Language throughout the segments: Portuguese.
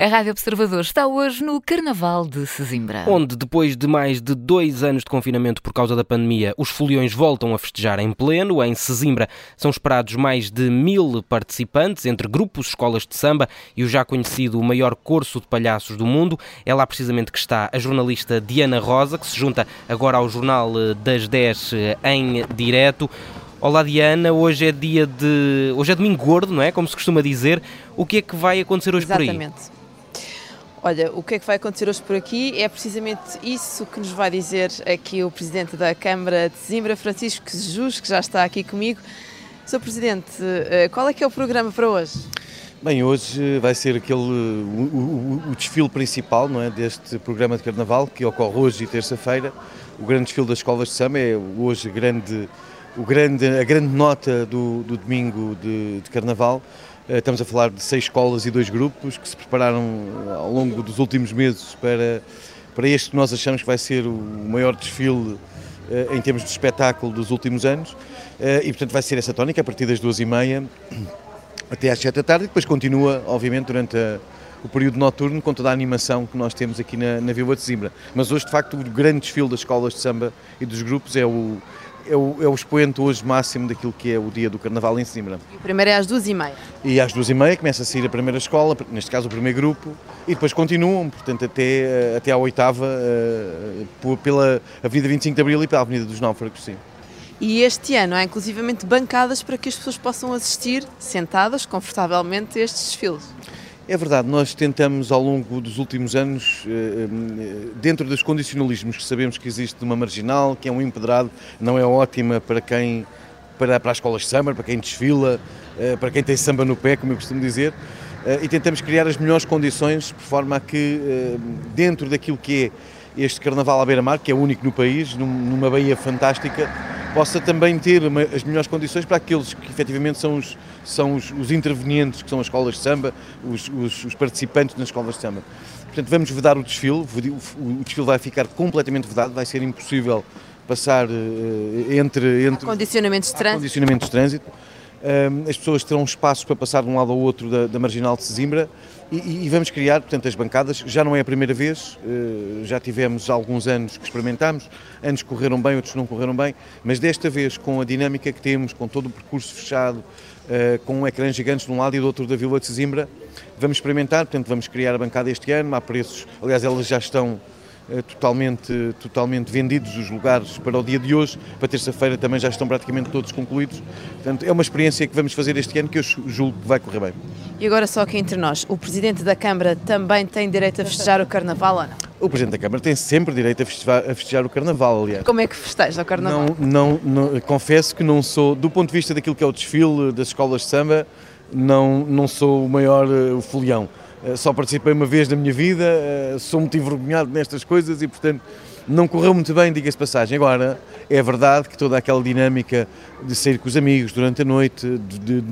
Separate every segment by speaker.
Speaker 1: A Rádio Observador está hoje no Carnaval de Sesimbra.
Speaker 2: Onde, depois de mais de dois anos de confinamento por causa da pandemia, os foliões voltam a festejar em pleno. Em Sesimbra são esperados mais de mil participantes, entre grupos, escolas de samba e o já conhecido maior corso de palhaços do mundo. É lá precisamente que está a jornalista Diana Rosa, que se junta agora ao Jornal das 10 em direto. Olá Diana, hoje é dia de. Hoje é domingo gordo, não é? Como se costuma dizer. O que é que vai acontecer hoje
Speaker 3: Exatamente.
Speaker 2: por aí?
Speaker 3: Exatamente. Olha, o que é que vai acontecer hoje por aqui é precisamente isso que nos vai dizer aqui o Presidente da Câmara de Zimbra, Francisco Jus, que já está aqui comigo. Sr. Presidente, eh, qual é que é o programa para hoje?
Speaker 4: Bem, hoje vai ser aquele o, o, o, desfile principal não é, deste programa de Carnaval que ocorre hoje e terça-feira. O grande desfile das escolas de samba é hoje grande, grande, a grande nota do, do domingo de, de Carnaval. Eh, estamos a falar de seis escolas e dois grupos que se prepararam ao longo dos últimos meses para, para este que nós achamos que vai ser o maior desfile eh, em termos de espetáculo dos últimos anos. Eh, e, portanto, vai ser essa tónica a partir das duas e meia até às sete da tarde e depois continua, obviamente, durante a, o período noturno com toda a animação que nós temos aqui na, na Vila de Zimbra. Mas hoje, de facto, o grande desfile das escolas de samba e dos grupos é o, é o, é o expoente hoje máximo daquilo que é o dia do Carnaval em Zimbra.
Speaker 3: E o primeiro é às duas e meia.
Speaker 4: E às duas e meia começa a sair a primeira escola, neste caso o primeiro grupo, e depois continuam, portanto, até, até à oitava, uh, pela Avenida 25 de Abril e pela Avenida dos Náufragos, sim.
Speaker 3: E este ano há inclusivamente bancadas para que as pessoas possam assistir sentadas confortavelmente a estes desfiles.
Speaker 4: É verdade, nós tentamos ao longo dos últimos anos, dentro dos condicionalismos que sabemos que existe numa marginal, que é um empedrado, não é ótima para quem para, para as escolas de samba, para quem desfila, para quem tem samba no pé, como eu costumo dizer, e tentamos criar as melhores condições por forma a que, dentro daquilo que é este Carnaval à beira-mar, que é único no país, numa baía fantástica, possa também ter uma, as melhores condições para aqueles que efetivamente são os, são os, os intervenientes, que são as escolas de samba, os, os, os, participantes nas escolas de samba. Portanto, vamos vedar o desfile, o, desfile vai ficar completamente vedado, vai ser impossível passar uh, entre, entre...
Speaker 3: Há condicionamentos de trânsito.
Speaker 4: Condicionamentos de trânsito. As pessoas terão espaços para passar de um lado ao outro da, da Marginal de Sesimbra e, e, vamos criar, portanto, as bancadas. Já não é a primeira vez, uh, já tivemos alguns anos que experimentámos, anos correram bem, outros não correram bem, mas desta vez, com a dinâmica que temos, com todo o percurso fechado, uh, com um ecrã gigantes de um lado e do outro da Vila de Sesimbra, vamos experimentar, portanto, vamos criar a bancada este ano, há preços, aliás, elas já estão totalmente, totalmente vendidos os lugares para o dia de hoje. Para terça-feira também já estão praticamente todos concluídos. Portanto, é uma experiência que vamos fazer este ano que eu julgo que vai correr bem.
Speaker 3: E agora só aqui entre nós, o Presidente da Câmara também tem direito a festejar o Carnaval ou não?
Speaker 4: O Presidente da Câmara tem sempre direito a festejar, a festejar o Carnaval, aliás.
Speaker 3: Como é que festeja o Carnaval?
Speaker 4: Não, não, não, confesso que não sou, do ponto de vista daquilo que é o desfile das escolas de samba, não, não sou o maior uh, folião. Uh, só participei uma vez na minha vida, uh, sou muito envergonhado nestas coisas e, portanto, não correu muito bem, diga-se passagem. Agora, é verdade que toda aquela dinâmica de sair com os amigos durante a noite, de, de,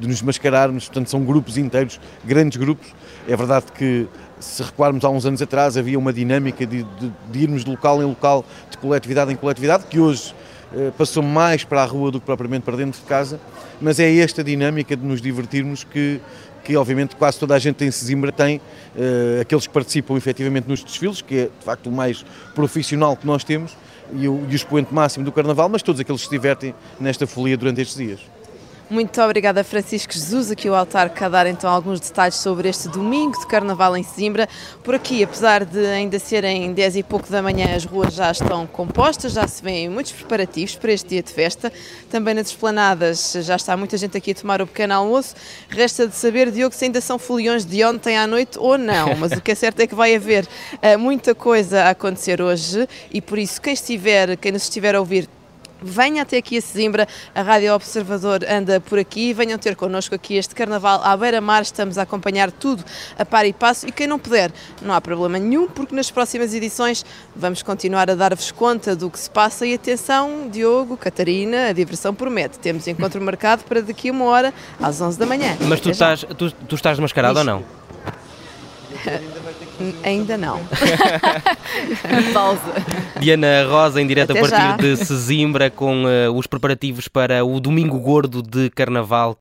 Speaker 4: de nos mascararmos, portanto, são grupos inteiros, grandes grupos. É verdade que, se recuarmos há uns anos atrás, havia uma dinâmica de, de, irmos de local em local, de coletividade em coletividade, que hoje eh, passou mais para a rua do que propriamente para dentro de casa, mas é esta dinâmica de nos divertirmos que, que obviamente quase toda a gente em Sesimbra tem, uh, aqueles que participam efetivamente nos desfiles, que é de facto o mais profissional que nós temos e o, e o expoente máximo do Carnaval, mas todos aqueles que se divertem nesta folia durante estes dias.
Speaker 3: Muito obrigada, Francisco Jesus, aqui o altar a dar então alguns detalhes sobre este domingo de Carnaval em Sesimbra. Por aqui, apesar de ainda serem 10 e pouco da manhã, as ruas já estão compostas, já se vêem muitos preparativos para este dia de festa. Também nas esplanadas já está muita gente aqui a tomar o pequeno almoço. Resta de saber, Diogo, se ainda são foliões de ontem à noite ou não, mas o que é certo é que vai haver uh, muita coisa a acontecer hoje e por isso quem estiver, quem nos estiver a ouvir Venha até aqui a Sesimbra, a Rádio Observador anda por aqui, venham ter connosco aqui este Carnaval à beira-mar, estamos a acompanhar tudo a par e passo. E quem não puder, não há problema nenhum, porque nas próximas edições vamos continuar a dar-vos conta do que se passa. E atenção, Diogo, Catarina, a diversão promete, temos encontro marcado para daqui a uma hora, às 11 da manhã.
Speaker 2: Mas tu, estás, tu, tu estás mascarado ou não?
Speaker 3: Ainda não. Pausa.
Speaker 2: Diana Rosa, em direto
Speaker 3: Até
Speaker 2: a partir
Speaker 3: já.
Speaker 2: de Sesimbra, com uh, os preparativos para o Domingo Gordo de Carnaval